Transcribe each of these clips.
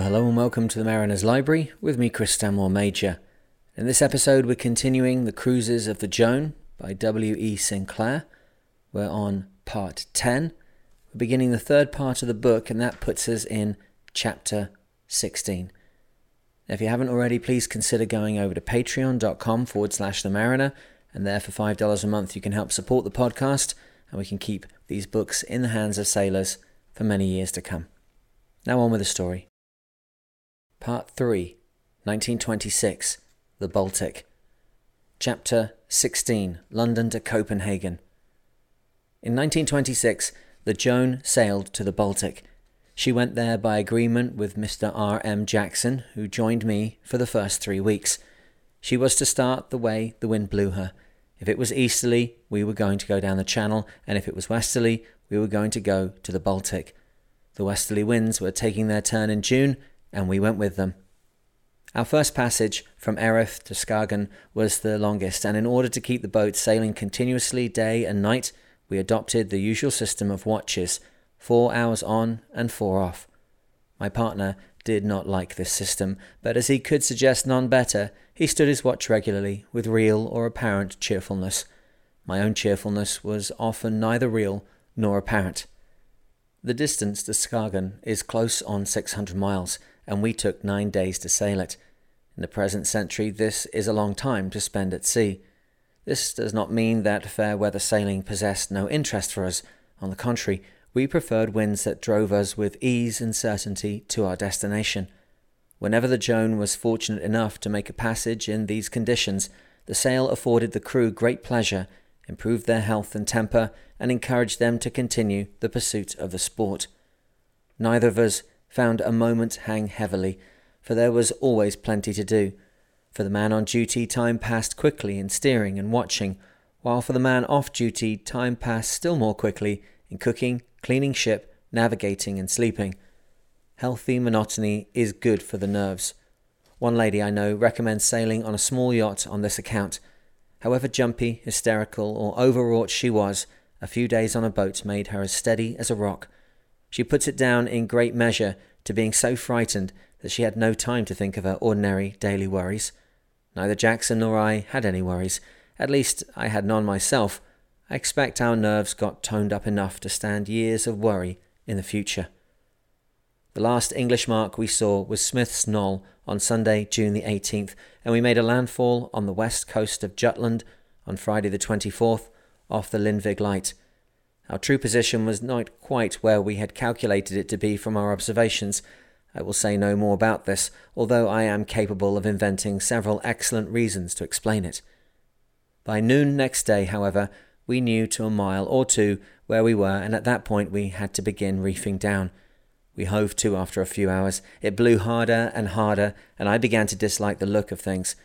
Well, hello and welcome to the Mariner's Library with me, Chris Stanmore Major. In this episode, we're continuing The Cruises of the Joan by W.E. Sinclair. We're on part 10. We're beginning the third part of the book, and that puts us in chapter 16. If you haven't already, please consider going over to patreon.com forward slash the mariner, and there for $5 a month you can help support the podcast, and we can keep these books in the hands of sailors for many years to come. Now on with the story. Part 3 1926 The Baltic. Chapter 16 London to Copenhagen. In 1926, the Joan sailed to the Baltic. She went there by agreement with Mr. R. M. Jackson, who joined me for the first three weeks. She was to start the way the wind blew her. If it was easterly, we were going to go down the channel, and if it was westerly, we were going to go to the Baltic. The westerly winds were taking their turn in June, and we went with them. Our first passage from Erith to Skagen was the longest, and in order to keep the boat sailing continuously day and night, we adopted the usual system of watches four hours on and four off. My partner did not like this system, but as he could suggest none better, he stood his watch regularly with real or apparent cheerfulness. My own cheerfulness was often neither real nor apparent. The distance to Skagen is close on 600 miles, and we took nine days to sail it. In the present century, this is a long time to spend at sea. This does not mean that fair weather sailing possessed no interest for us. On the contrary, we preferred winds that drove us with ease and certainty to our destination. Whenever the Joan was fortunate enough to make a passage in these conditions, the sail afforded the crew great pleasure improved their health and temper, and encouraged them to continue the pursuit of the sport. Neither of us found a moment hang heavily, for there was always plenty to do. For the man on duty, time passed quickly in steering and watching, while for the man off duty, time passed still more quickly in cooking, cleaning ship, navigating, and sleeping. Healthy monotony is good for the nerves. One lady I know recommends sailing on a small yacht on this account. However jumpy, hysterical, or overwrought she was, a few days on a boat made her as steady as a rock. She puts it down in great measure to being so frightened that she had no time to think of her ordinary daily worries. Neither Jackson nor I had any worries. At least I had none myself. I expect our nerves got toned up enough to stand years of worry in the future. The last English mark we saw was Smith's Knoll on Sunday, June the 18th, and we made a landfall on the west coast of Jutland on Friday the 24th off the Lyngvig Light. Our true position was not quite where we had calculated it to be from our observations. I will say no more about this, although I am capable of inventing several excellent reasons to explain it. By noon next day, however, we knew to a mile or two where we were, and at that point we had to begin reefing down. We hove to after a few hours. It blew harder and harder, and I began to dislike the look of things.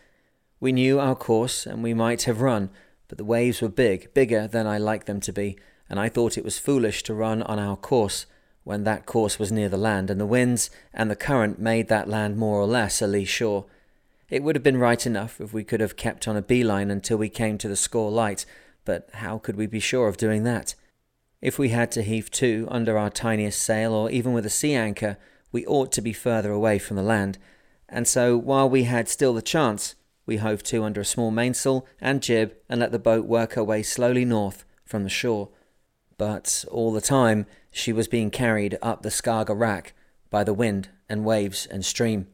We knew our course, and we might have run, but the waves were big, bigger than I like them to be, and I thought it was foolish to run on our course when that course was near the land, and the winds and the current made that land more or less a lee shore. It would have been right enough if we could have kept on a beeline until we came to the Skaw Light, but how could we be sure of doing that? If we had to heave to under our tiniest sail, or even with a sea anchor, we ought to be further away from the land, and so while we had still the chance, we hove to under a small mainsail and jib and let the boat work her way slowly north from the shore. But all the time she was being carried up the Skagerrak by the wind and waves and stream.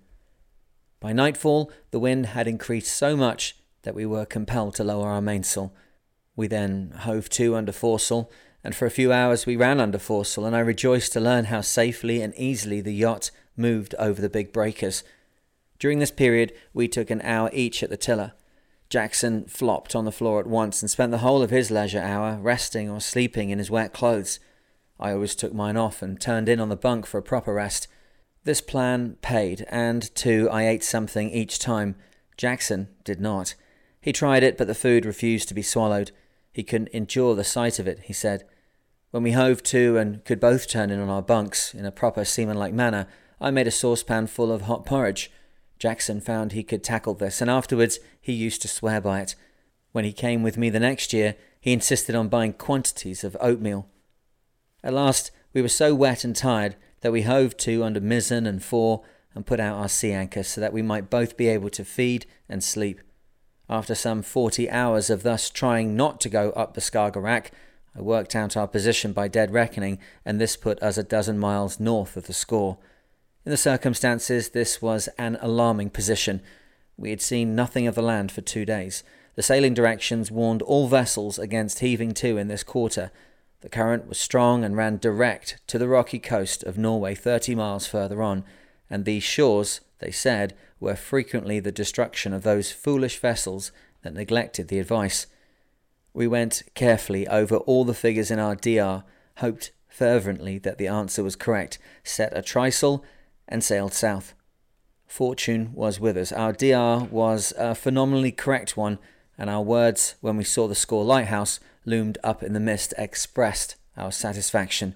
By nightfall, the wind had increased so much that we were compelled to lower our mainsail. We then hove to under foresail and for a few hours we ran under foresail, and I rejoiced to learn how safely and easily the yacht moved over the big breakers. During this period, we took an hour each at the tiller. Jackson flopped on the floor at once and spent the whole of his leisure hour resting or sleeping in his wet clothes. I always took mine off and turned in on the bunk for a proper rest. This plan paid, and too, I ate something each time. Jackson did not. He tried it, but the food refused to be swallowed. He couldn't endure the sight of it, he said. When we hove to and could both turn in on our bunks in a proper seaman-like manner, I made a saucepan full of hot porridge. Jackson found he could tackle this, and afterwards he used to swear by it. When he came with me the next year, he insisted on buying quantities of oatmeal. At last, we were so wet and tired that we hove to under mizzen and fore, and put out our sea anchor so that we might both be able to feed and sleep. After some 40 hours of thus trying not to go up the Skagerrak, I worked out our position by dead reckoning, and this put us a dozen miles north of the Skaw. In the circumstances, this was an alarming position. We had seen nothing of the land for two days. The sailing directions warned all vessels against heaving to in this quarter. The current was strong and ran direct to the rocky coast of Norway 30 miles further on, and these shores, they said, were frequently the destruction of those foolish vessels that neglected the advice. We went carefully over all the figures in our DR, hoped fervently that the answer was correct, set a trysail, and sailed south. Fortune was with us. Our DR was a phenomenally correct one, and our words, when we saw the Skaw lighthouse, loomed up in the mist, expressed our satisfaction.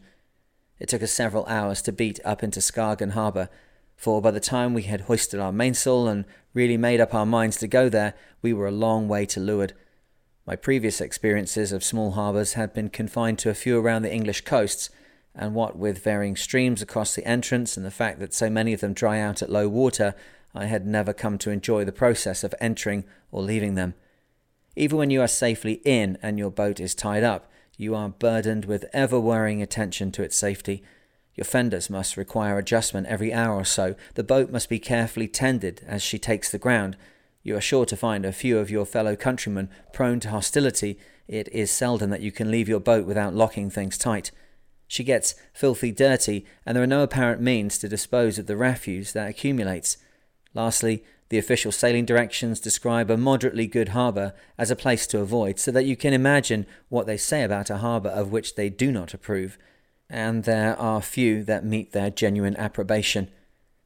It took us several hours to beat up into Skagen harbour, for by the time we had hoisted our mainsail and really made up our minds to go there, we were a long way to leeward. My previous experiences of small harbours had been confined to a few around the English coasts, and what with varying streams across the entrance and the fact that so many of them dry out at low water, I had never come to enjoy the process of entering or leaving them. Even when you are safely in and your boat is tied up, you are burdened with ever worrying attention to its safety. Your fenders must require adjustment every hour or so. The boat must be carefully tended as she takes the ground. You are sure to find a few of your fellow countrymen prone to hostility. It is seldom that you can leave your boat without locking things tight. She gets filthy dirty, and there are no apparent means to dispose of the refuse that accumulates. Lastly, the official sailing directions describe a moderately good harbour as a place to avoid, so that you can imagine what they say about a harbour of which they do not approve. And there are few that meet their genuine approbation.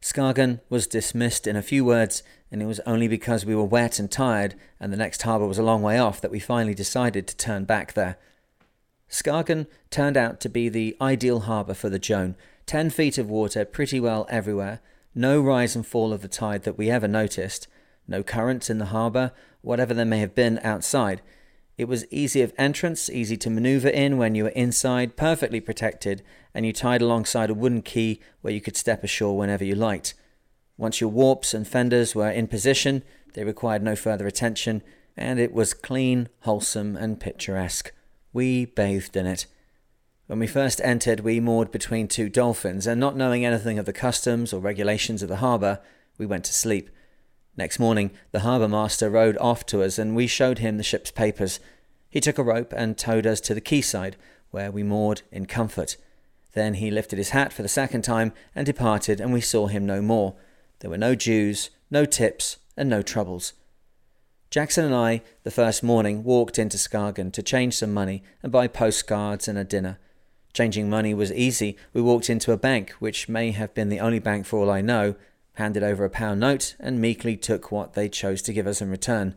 Skagen was dismissed in a few words, and it was only because we were wet and tired and the next harbour was a long way off that we finally decided to turn back there. Skagen turned out to be the ideal harbour for the Joan. Ten feet of water pretty well everywhere, no rise and fall of the tide that we ever noticed, no currents in the harbour, whatever there may have been outside. It was easy of entrance, easy to maneuver in when you were inside, perfectly protected, and you tied alongside a wooden quay where you could step ashore whenever you liked. Once your warps and fenders were in position, they required no further attention, and it was clean, wholesome, and picturesque. We bathed in it. When we first entered, we moored between two dolphins, and not knowing anything of the customs or regulations of the harbour, we went to sleep. Next morning, the harbour master rowed off to us, and we showed him the ship's papers. He took a rope and towed us to the quayside, where we moored in comfort. Then he lifted his hat for the second time and departed, and we saw him no more. There were no dues, no tips, and no troubles. Jackson and I, the first morning, walked into Skagen to change some money and buy postcards and a dinner. Changing money was easy. We walked into a bank, which may have been the only bank for all I know, handed over a pound note, and meekly took what they chose to give us in return.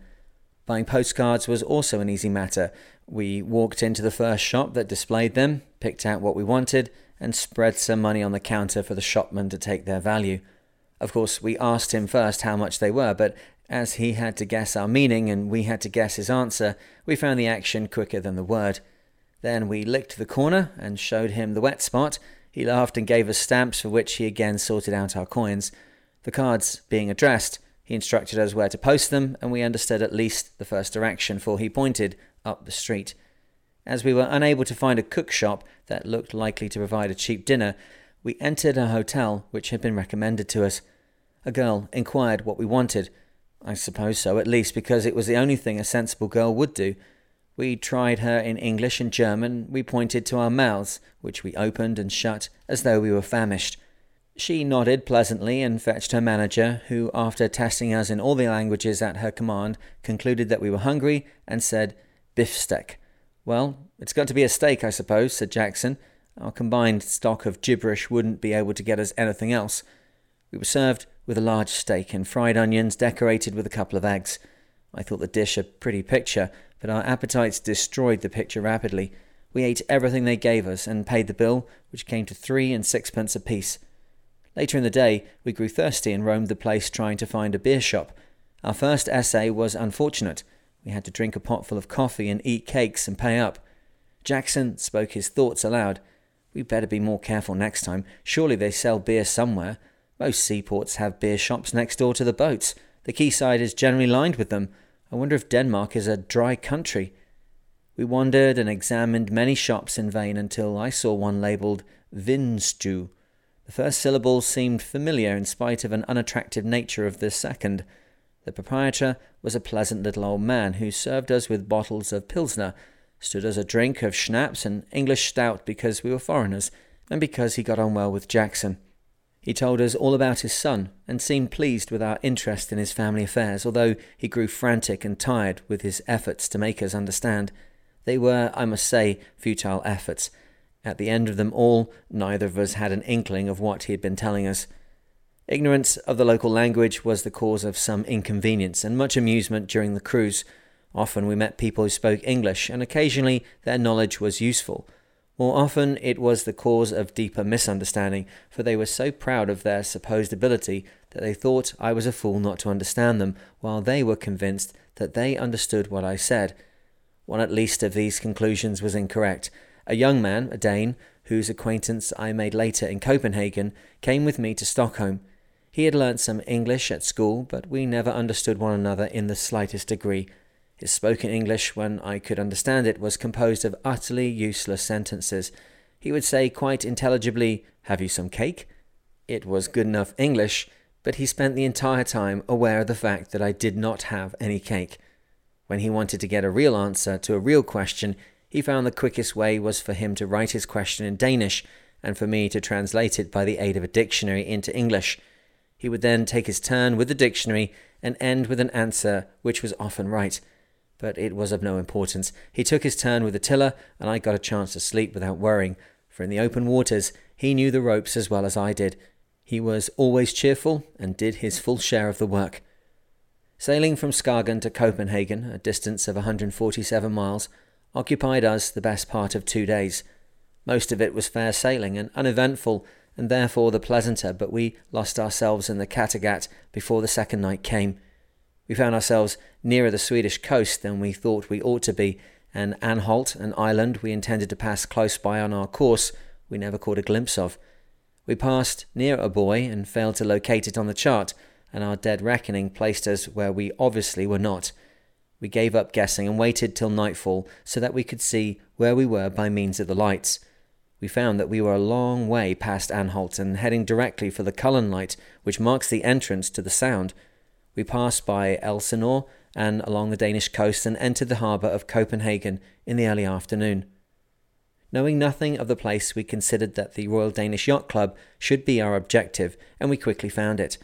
Buying postcards was also an easy matter. We walked into the first shop that displayed them, picked out what we wanted, and spread some money on the counter for the shopman to take their value. Of course, we asked him first how much they were, but as he had to guess our meaning and we had to guess his answer, we found the action quicker than the word. Then we licked the corner and showed him the wet spot. He laughed and gave us stamps for which he again sorted out our coins. The cards being addressed, he instructed us where to post them, and we understood at least the first direction, for he pointed up the street. As we were unable to find a cook shop that looked likely to provide a cheap dinner, we entered a hotel which had been recommended to us. A girl inquired what we wanted, I suppose so, at least because it was the only thing a sensible girl would do. We tried her in English and German. We pointed to our mouths, which we opened and shut as though we were famished. She nodded pleasantly and fetched her manager, who, after testing us in all the languages at her command, concluded that we were hungry and said, Biff steak. Well, it's got to be a steak, I suppose, said Jackson. Our combined stock of gibberish wouldn't be able to get us anything else. We were served with a large steak and fried onions decorated with a couple of eggs. I thought the dish a pretty picture, but our appetites destroyed the picture rapidly. We ate everything they gave us and paid the bill, which came to three and sixpence apiece. Later in the day, we grew thirsty and roamed the place trying to find a beer shop. Our first essay was unfortunate. We had to drink a potful of coffee and eat cakes and pay up. Jackson spoke his thoughts aloud. We'd better be more careful next time. Surely they sell beer somewhere. Most seaports have beer shops next door to the boats. The quayside is generally lined with them. I wonder if Denmark is a dry country. We wandered and examined many shops in vain until I saw one labelled Vinstu. The first syllable seemed familiar in spite of an unattractive nature of the second. The proprietor was a pleasant little old man who served us with bottles of Pilsner, stood us a drink of schnapps and English stout because we were foreigners, and because he got on well with Jackson. He told us all about his son and seemed pleased with our interest in his family affairs, although he grew frantic and tired with his efforts to make us understand. They were, I must say, futile efforts. At the end of them all, neither of us had an inkling of what he had been telling us. Ignorance of the local language was the cause of some inconvenience and much amusement during the cruise. Often we met people who spoke English, and occasionally their knowledge was useful. More often it was the cause of deeper misunderstanding, for they were so proud of their supposed ability that they thought I was a fool not to understand them, while they were convinced that they understood what I said. One at least of these conclusions was incorrect. A young man, a Dane, whose acquaintance I made later in Copenhagen, came with me to Stockholm. He had learnt some English at school, but we never understood one another in the slightest degree. His spoken English, when I could understand it, was composed of utterly useless sentences. He would say quite intelligibly, Have you some cake? It was good enough English, but he spent the entire time aware of the fact that I did not have any cake. When he wanted to get a real answer to a real question, he found the quickest way was for him to write his question in Danish and for me to translate it by the aid of a dictionary into English. He would then take his turn with the dictionary and end with an answer which was often right but it was of no importance. He took his turn with the tiller, and I got a chance to sleep without worrying, for in the open waters he knew the ropes as well as I did. He was always cheerful and did his full share of the work. Sailing from Skagen to Copenhagen, a distance of 147 miles, occupied us the best part of two days. Most of it was fair sailing and uneventful, and therefore the pleasanter, but we lost ourselves in the Kattegat before the second night came. We found ourselves nearer the Swedish coast than we thought we ought to be, and Anholt, an island we intended to pass close by on our course, we never caught a glimpse of. We passed near a buoy and failed to locate it on the chart, and our dead reckoning placed us where we obviously were not. We gave up guessing and waited till nightfall so that we could see where we were by means of the lights. We found that we were a long way past Anholt and heading directly for the Kullen Light, which marks the entrance to the Sound. We passed by Elsinore and along the Danish coast and entered the harbour of Copenhagen in the early afternoon. Knowing nothing of the place, we considered that the Royal Danish Yacht Club should be our objective, and we quickly found it.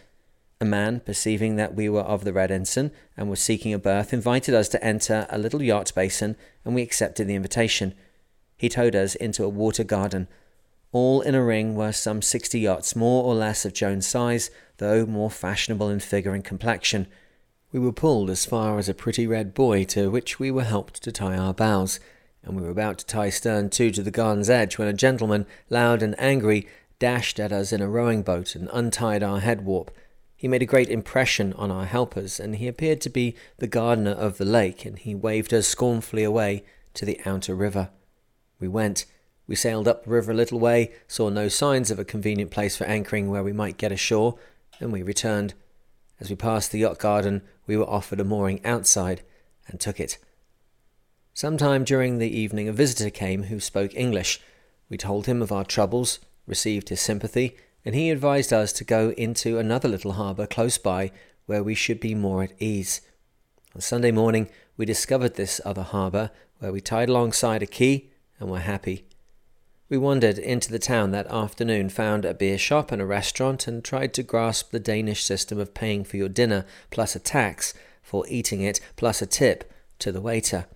A man, perceiving that we were of the Red Ensign and were seeking a berth, invited us to enter a little yacht basin, and we accepted the invitation. He towed us into a water garden. All in a ring were some sixty yachts, more or less of Joan's size, though more fashionable in figure and complexion. We were pulled as far as a pretty red buoy to which we were helped to tie our bows, and we were about to tie stern to to the garden's edge when a gentleman, loud and angry, dashed at us in a rowing boat and untied our head warp. He made a great impression on our helpers, and he appeared to be the gardener of the lake, and he waved us scornfully away to the outer river. We went. We sailed up the river a little way, saw no signs of a convenient place for anchoring where we might get ashore, and we returned. As we passed the yacht garden, we were offered a mooring outside and took it. Sometime during the evening, a visitor came who spoke English. We told him of our troubles, received his sympathy, and he advised us to go into another little harbour close by where we should be more at ease. On Sunday morning, we discovered this other harbour where we tied alongside a quay and were happy. We wandered into the town that afternoon, found a beer shop and a restaurant, and tried to grasp the Danish system of paying for your dinner plus a tax for eating it plus a tip to the waiter.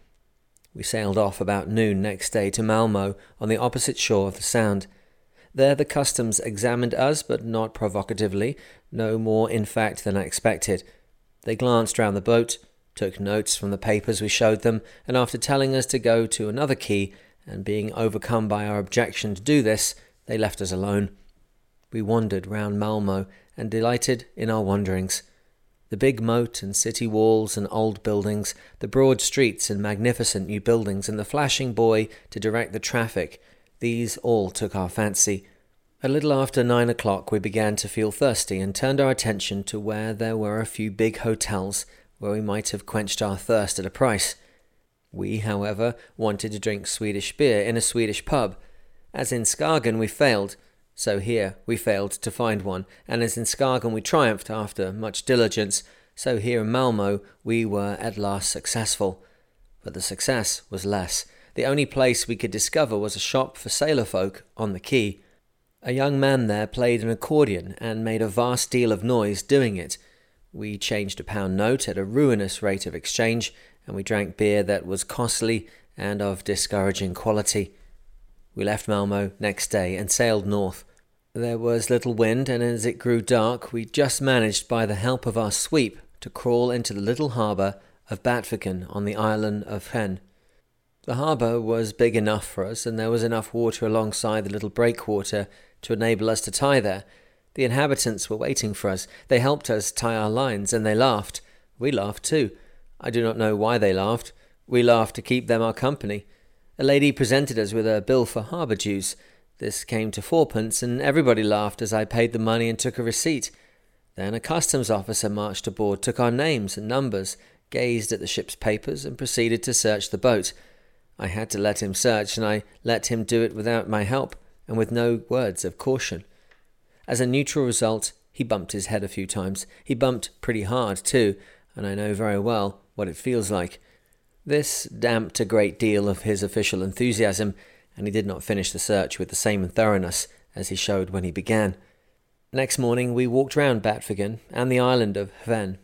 We sailed off about noon next day to Malmo on the opposite shore of the Sound. There the customs examined us, but not provocatively, no more in fact than I expected. They glanced round the boat, took notes from the papers we showed them, and after telling us to go to another quay, and being overcome by our objection to do this, they left us alone. We wandered round Malmo and delighted in our wanderings. The big moat and city walls and old buildings, the broad streets and magnificent new buildings, and the flashing buoy to direct the traffic, these all took our fancy. A little after nine o'clock, we began to feel thirsty and turned our attention to where there were a few big hotels where we might have quenched our thirst at a price. We, however, wanted to drink Swedish beer in a Swedish pub. As in Skagen, we failed, so here we failed to find one, and as in Skagen we triumphed after much diligence, so here in Malmo we were at last successful. But the success was less. The only place we could discover was a shop for sailor folk on the quay. A young man there played an accordion and made a vast deal of noise doing it. We changed a pound note at a ruinous rate of exchange, and we drank beer that was costly and of discouraging quality. We left Malmo next day and sailed north. There was little wind, and as it grew dark, we just managed, by the help of our sweep, to crawl into the little harbour of Batviken on the island of Hven. The harbour was big enough for us, and there was enough water alongside the little breakwater to enable us to tie there. The inhabitants were waiting for us. They helped us tie our lines, and they laughed. We laughed too. I do not know why they laughed. We laughed to keep them our company. A lady presented us with a bill for harbour dues. This came to fourpence, and everybody laughed as I paid the money and took a receipt. Then a customs officer marched aboard, took our names and numbers, gazed at the ship's papers, and proceeded to search the boat. I had to let him search, and I let him do it without my help and with no words of caution. As a neutral result, he bumped his head a few times. He bumped pretty hard, too, and I know very well what it feels like. This damped a great deal of his official enthusiasm, and he did not finish the search with the same thoroughness as he showed when he began. Next morning, we walked round Batviken and the island of Hven.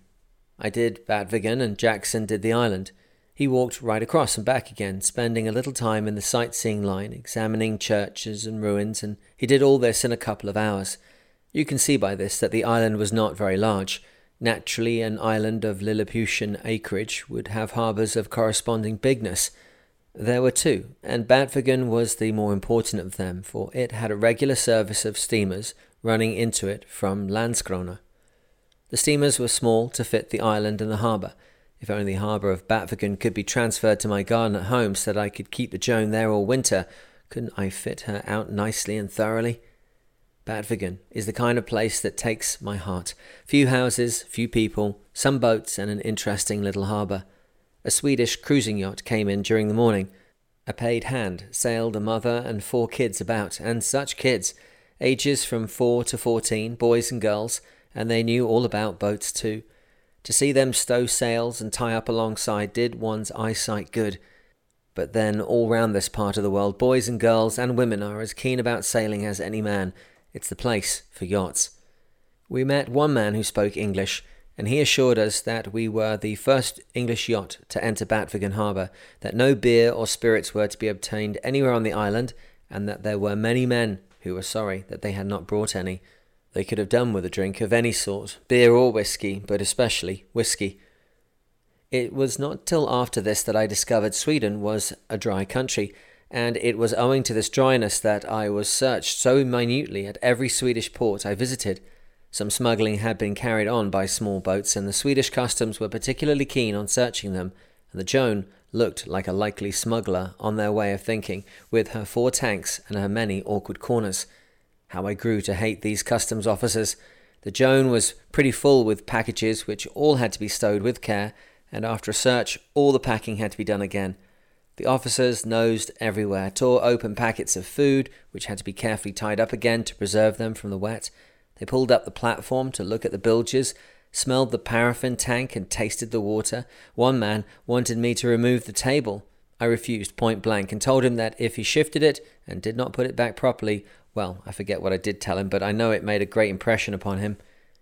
I did Batviken, and Jackson did the island. He walked right across and back again, spending a little time in the sightseeing line, examining churches and ruins, and he did all this in a couple of hours. You can see by this that the island was not very large. Naturally, an island of Lilliputian acreage would have harbours of corresponding bigness. There were two, and Batviken was the more important of them, for it had a regular service of steamers running into it from Landskrona. The steamers were small to fit the island and the harbour, if only the harbour of Batviken could be transferred to my garden at home so that I could keep the Joan there all winter, couldn't I fit her out nicely and thoroughly? Batviken is the kind of place that takes my heart. Few houses, few people, some boats, and an interesting little harbour. A Swedish cruising yacht came in during the morning. A paid hand sailed a mother and four kids about, and such kids, ages from four to fourteen, boys and girls, and they knew all about boats too. To see them stow sails and tie up alongside did one's eyesight good. But then, all round this part of the world, boys and girls and women are as keen about sailing as any man. It's the place for yachts. We met one man who spoke English, and he assured us that we were the first English yacht to enter Batviken harbour, that no beer or spirits were to be obtained anywhere on the island, and that there were many men who were sorry that they had not brought any. They could have done with a drink of any sort, beer or whisky, but especially whisky. It was not till after this that I discovered Sweden was a dry country, and it was owing to this dryness that I was searched so minutely at every Swedish port I visited. Some smuggling had been carried on by small boats, and the Swedish customs were particularly keen on searching them, and the Joan looked like a likely smuggler on their way of thinking, with her four tanks and her many awkward corners. How I grew to hate these customs officers. The Joan was pretty full with packages which all had to be stowed with care, and after a search, all the packing had to be done again. The officers nosed everywhere, tore open packets of food, which had to be carefully tied up again to preserve them from the wet. They pulled up the platform to look at the bilges, smelled the paraffin tank, and tasted the water. One man wanted me to remove the table. I refused point blank and told him that if he shifted it and did not put it back properly, well, I forget what I did tell him, but I know it made a great impression upon him.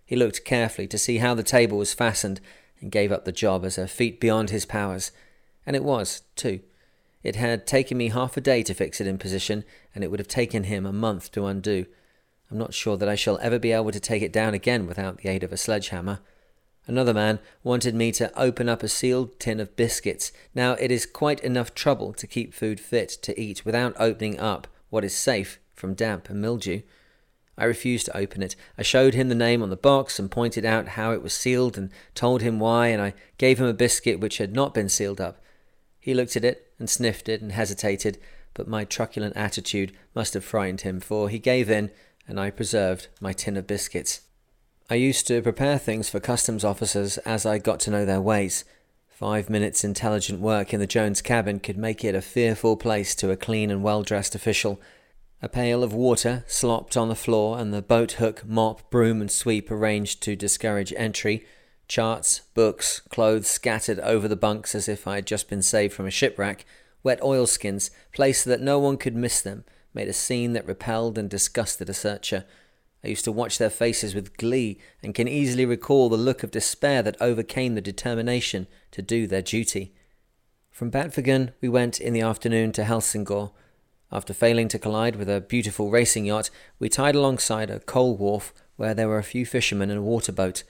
He looked carefully to see how the table was fastened and gave up the job as a feat beyond his powers. And it was, too. It had taken me half a day to fix it in position, and it would have taken him a month to undo. I'm not sure that I shall ever be able to take it down again without the aid of a sledgehammer. Another man wanted me to open up a sealed tin of biscuits. Now, it is quite enough trouble to keep food fit to eat without opening up what is safe from damp and mildew. I refused to open it. I showed him the name on the box and pointed out how it was sealed and told him why, and I gave him a biscuit which had not been sealed up. He looked at it and sniffed it and hesitated, but my truculent attitude must have frightened him, for he gave in and I preserved my tin of biscuits. I used to prepare things for customs officers as I got to know their ways. Five minutes intelligent work in the Joan's cabin could make it a fearful place to a clean and well dressed official. A pail of water slopped on the floor, and the boat hook, mop, broom, and sweep arranged to discourage entry. Charts, books, clothes scattered over the bunks as if I had just been saved from a shipwreck. Wet oilskins, placed so that no one could miss them, made a scene that repelled and disgusted a searcher. I used to watch their faces with glee and can easily recall the look of despair that overcame the determination to do their duty. From Batviken, we went in the afternoon to Helsingor. After failing to collide with a beautiful racing yacht, we tied alongside a coal wharf where there were a few fishermen and a water boat.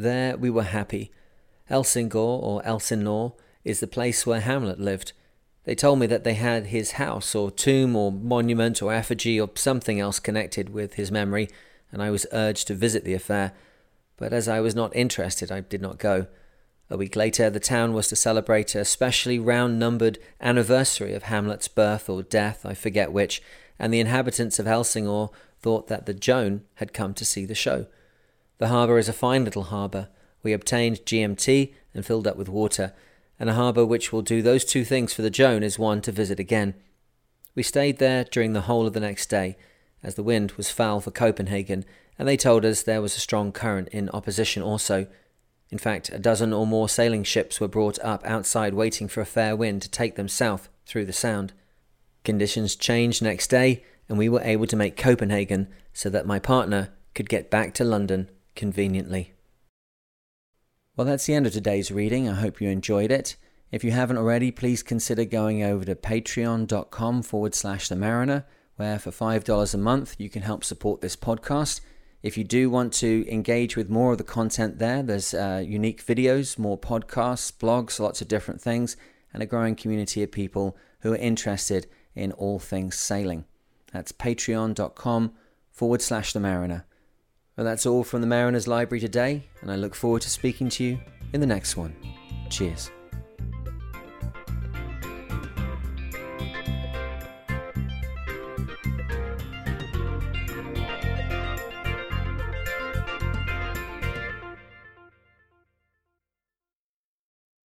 There we were happy. Helsingor, or Elsinore, is the place where Hamlet lived. They told me that they had his house or tomb or monument or effigy or something else connected with his memory, and I was urged to visit the affair. But as I was not interested, I did not go. A week later, the town was to celebrate a specially round numbered anniversary of Hamlet's birth or death, I forget which, and the inhabitants of Helsingor thought that the Joan had come to see the show. The harbour is a fine little harbour. We obtained GMT and filled up with water and a harbour which will do those two things for the Joan is one to visit again. We stayed there during the whole of the next day, as the wind was foul for Copenhagen, and they told us there was a strong current in opposition also. In fact, a dozen or more sailing ships were brought up outside waiting for a fair wind to take them south through the Sound. Conditions changed next day, and we were able to make Copenhagen so that my partner could get back to London conveniently. Well, that's the end of today's reading. I hope you enjoyed it. If you haven't already, please consider going over to patreon.com forward slash the mariner, where for $5 a month you can help support this podcast. If you do want to engage with more of the content there, there's uh, unique videos, more podcasts, blogs, lots of different things, and a growing community of people who are interested in all things sailing. That's patreon.com forward slash the mariner. Well, that's all from the Mariners Library today, and I look forward to speaking to you in the next one. Cheers.